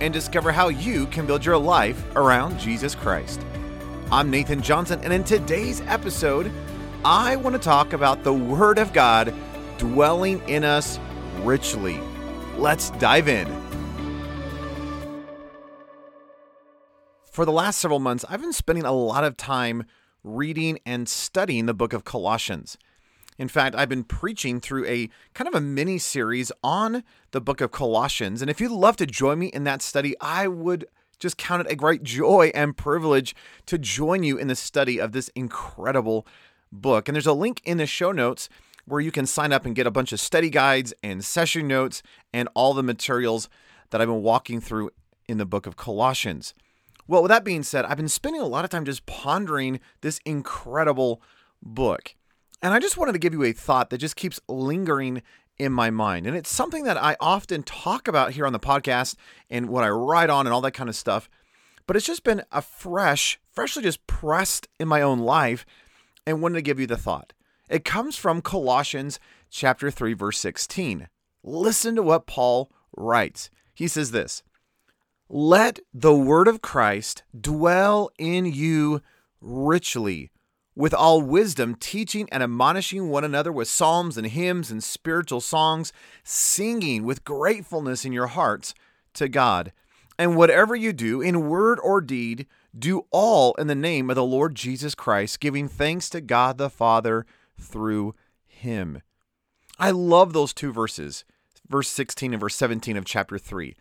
and discover how you can build your life around Jesus Christ. I'm Nathan Johnson, and in today's episode, I want to talk about the Word of God dwelling in us richly. Let's dive in. For the last several months, I've been spending a lot of time reading and studying the book of Colossians. In fact, I've been preaching through a kind of a mini series on the book of Colossians. And if you'd love to join me in that study, I would just count it a great joy and privilege to join you in the study of this incredible book. And there's a link in the show notes where you can sign up and get a bunch of study guides and session notes and all the materials that I've been walking through in the book of Colossians. Well, with that being said, I've been spending a lot of time just pondering this incredible book. And I just wanted to give you a thought that just keeps lingering in my mind. And it's something that I often talk about here on the podcast and what I write on and all that kind of stuff. But it's just been a fresh, freshly just pressed in my own life and wanted to give you the thought. It comes from Colossians chapter 3 verse 16. Listen to what Paul writes. He says this: "Let the word of Christ dwell in you richly, with all wisdom, teaching and admonishing one another with psalms and hymns and spiritual songs, singing with gratefulness in your hearts to God. And whatever you do, in word or deed, do all in the name of the Lord Jesus Christ, giving thanks to God the Father through him. I love those two verses, verse 16 and verse 17 of chapter 3,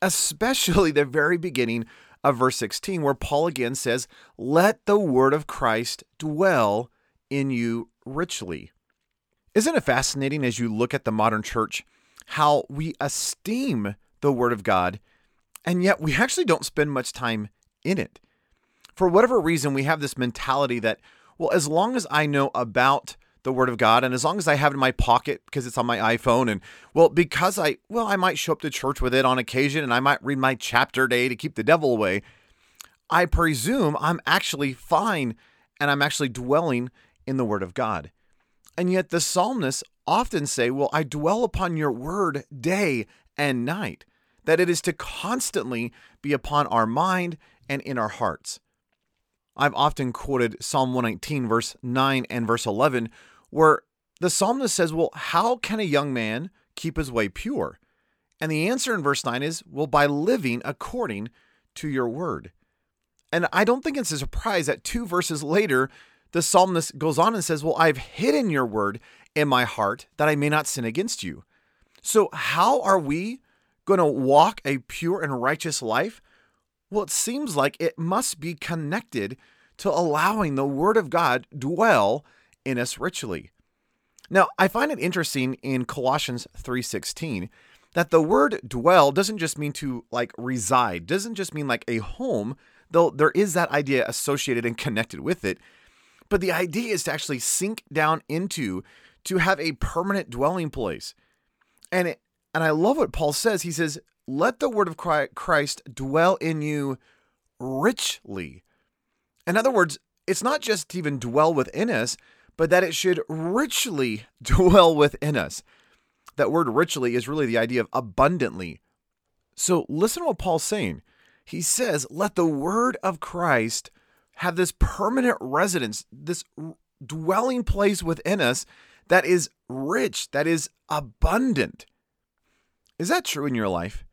especially the very beginning of verse 16, where Paul again says, Let the word of Christ dwell in you richly. Isn't it fascinating as you look at the modern church how we esteem the word of God, and yet we actually don't spend much time in it? For whatever reason, we have this mentality that, well, as long as I know about the word of God and as long as I have it in my pocket because it's on my iPhone and well because I well I might show up to church with it on occasion and I might read my chapter day to keep the devil away I presume I'm actually fine and I'm actually dwelling in the word of God. And yet the psalmists often say, Well, I dwell upon your word day and night, that it is to constantly be upon our mind and in our hearts. I've often quoted Psalm 119, verse 9 and verse 11, where the psalmist says, Well, how can a young man keep his way pure? And the answer in verse 9 is, Well, by living according to your word. And I don't think it's a surprise that two verses later, the psalmist goes on and says, Well, I've hidden your word in my heart that I may not sin against you. So, how are we going to walk a pure and righteous life? Well, it seems like it must be connected to allowing the word of God dwell in us richly. Now, I find it interesting in Colossians 3:16 that the word dwell doesn't just mean to like reside, doesn't just mean like a home, though there is that idea associated and connected with it. But the idea is to actually sink down into to have a permanent dwelling place. And it, and I love what Paul says. He says, "Let the word of Christ dwell in you richly." In other words, it's not just to even dwell within us, but that it should richly dwell within us. That word richly is really the idea of abundantly. So listen to what Paul's saying. He says, Let the word of Christ have this permanent residence, this dwelling place within us that is rich, that is abundant. Is that true in your life?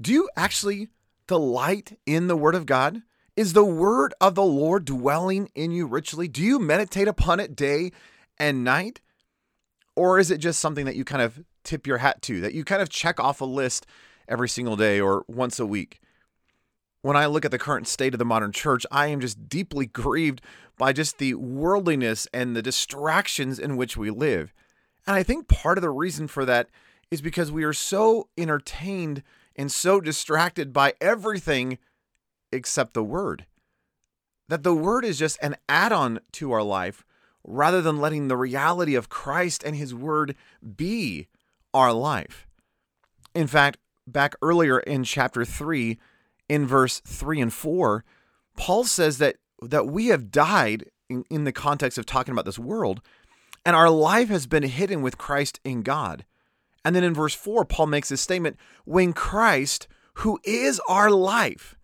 Do you actually delight in the Word of God? Is the Word of the Lord dwelling in you richly? Do you meditate upon it day and night? Or is it just something that you kind of tip your hat to, that you kind of check off a list every single day or once a week? When I look at the current state of the modern church, I am just deeply grieved by just the worldliness and the distractions in which we live. And I think part of the reason for that is because we are so entertained and so distracted by everything except the word. That the word is just an add on to our life rather than letting the reality of Christ and his word be our life. In fact, back earlier in chapter 3, in verse 3 and 4, Paul says that, that we have died in, in the context of talking about this world, and our life has been hidden with Christ in God. And then in verse 4, Paul makes this statement when Christ, who is our life,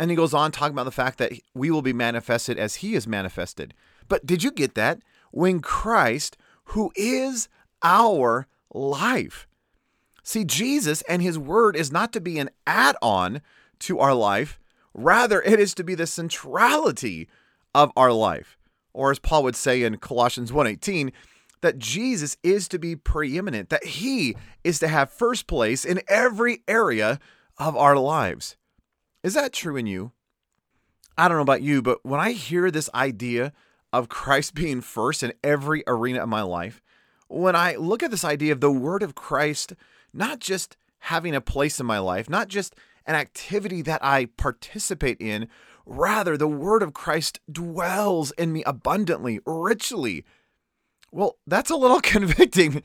and he goes on talking about the fact that we will be manifested as he is manifested. But did you get that? When Christ, who is our life. See, Jesus and his word is not to be an add on to our life, rather, it is to be the centrality of our life. Or as Paul would say in Colossians 1:18, that Jesus is to be preeminent, that he is to have first place in every area of our lives. Is that true in you? I don't know about you, but when I hear this idea of Christ being first in every arena of my life, when I look at this idea of the word of Christ not just having a place in my life, not just an activity that I participate in, rather, the word of Christ dwells in me abundantly, richly, well, that's a little convicting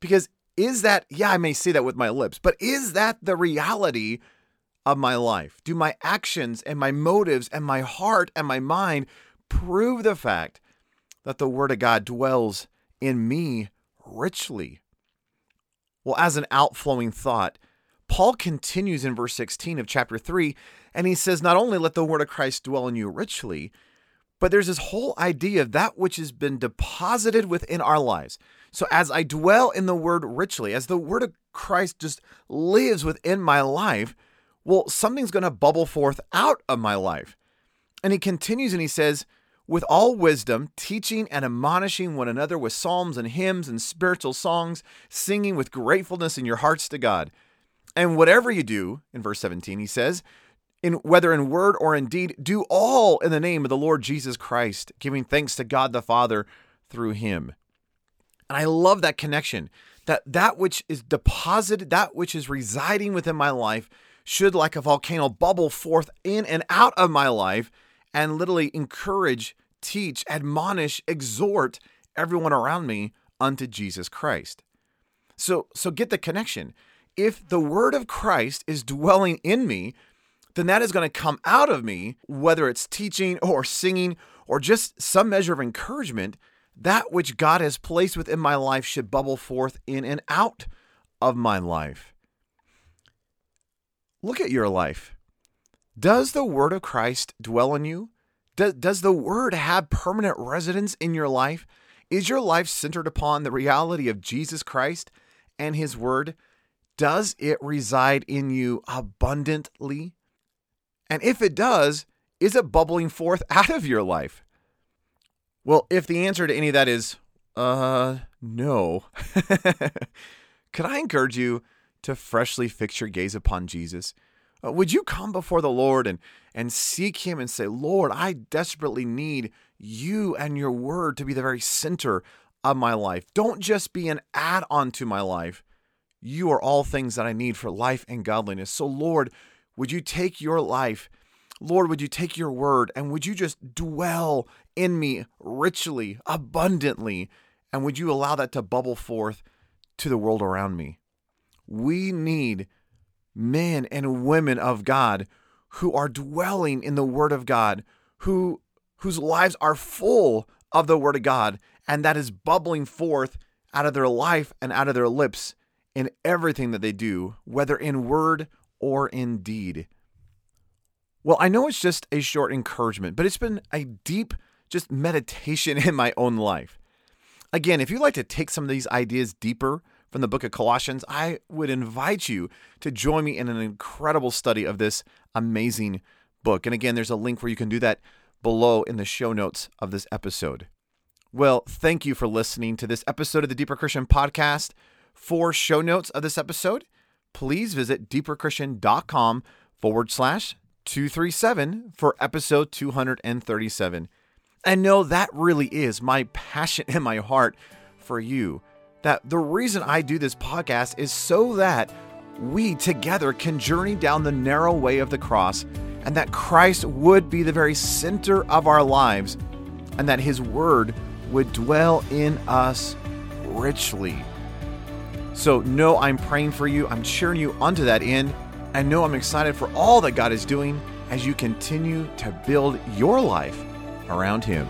because is that, yeah, I may say that with my lips, but is that the reality of my life? Do my actions and my motives and my heart and my mind prove the fact that the Word of God dwells in me richly? Well, as an outflowing thought, Paul continues in verse 16 of chapter 3, and he says, Not only let the Word of Christ dwell in you richly, but there's this whole idea of that which has been deposited within our lives. So as I dwell in the word richly, as the word of Christ just lives within my life, well, something's going to bubble forth out of my life. And he continues and he says, with all wisdom, teaching and admonishing one another with psalms and hymns and spiritual songs, singing with gratefulness in your hearts to God. And whatever you do, in verse 17, he says, in whether in word or in deed, do all in the name of the Lord Jesus Christ, giving thanks to God the Father through him. And I love that connection that that which is deposited, that which is residing within my life should like a volcano bubble forth in and out of my life and literally encourage, teach, admonish, exhort everyone around me unto Jesus Christ. So so get the connection. If the word of Christ is dwelling in me, then that is going to come out of me, whether it's teaching or singing or just some measure of encouragement. That which God has placed within my life should bubble forth in and out of my life. Look at your life. Does the word of Christ dwell in you? Does, does the word have permanent residence in your life? Is your life centered upon the reality of Jesus Christ and his word? Does it reside in you abundantly? And if it does, is it bubbling forth out of your life? Well, if the answer to any of that is, uh, no, could I encourage you to freshly fix your gaze upon Jesus? Uh, would you come before the Lord and, and seek Him and say, Lord, I desperately need you and your word to be the very center of my life? Don't just be an add on to my life. You are all things that I need for life and godliness. So, Lord, would you take your life? Lord, would you take your word and would you just dwell in me richly, abundantly? And would you allow that to bubble forth to the world around me? We need men and women of God who are dwelling in the word of God, who whose lives are full of the Word of God, and that is bubbling forth out of their life and out of their lips in everything that they do, whether in word or in deed. Well, I know it's just a short encouragement, but it's been a deep just meditation in my own life. Again, if you'd like to take some of these ideas deeper from the book of Colossians, I would invite you to join me in an incredible study of this amazing book. And again, there's a link where you can do that below in the show notes of this episode. Well, thank you for listening to this episode of the Deeper Christian Podcast. For show notes of this episode, please visit deeperchristian.com forward slash 237 for episode 237. And know that really is my passion and my heart for you. That the reason I do this podcast is so that we together can journey down the narrow way of the cross and that Christ would be the very center of our lives and that his word would dwell in us richly. So, know I'm praying for you. I'm cheering you onto that end. And know I'm excited for all that God is doing as you continue to build your life around Him.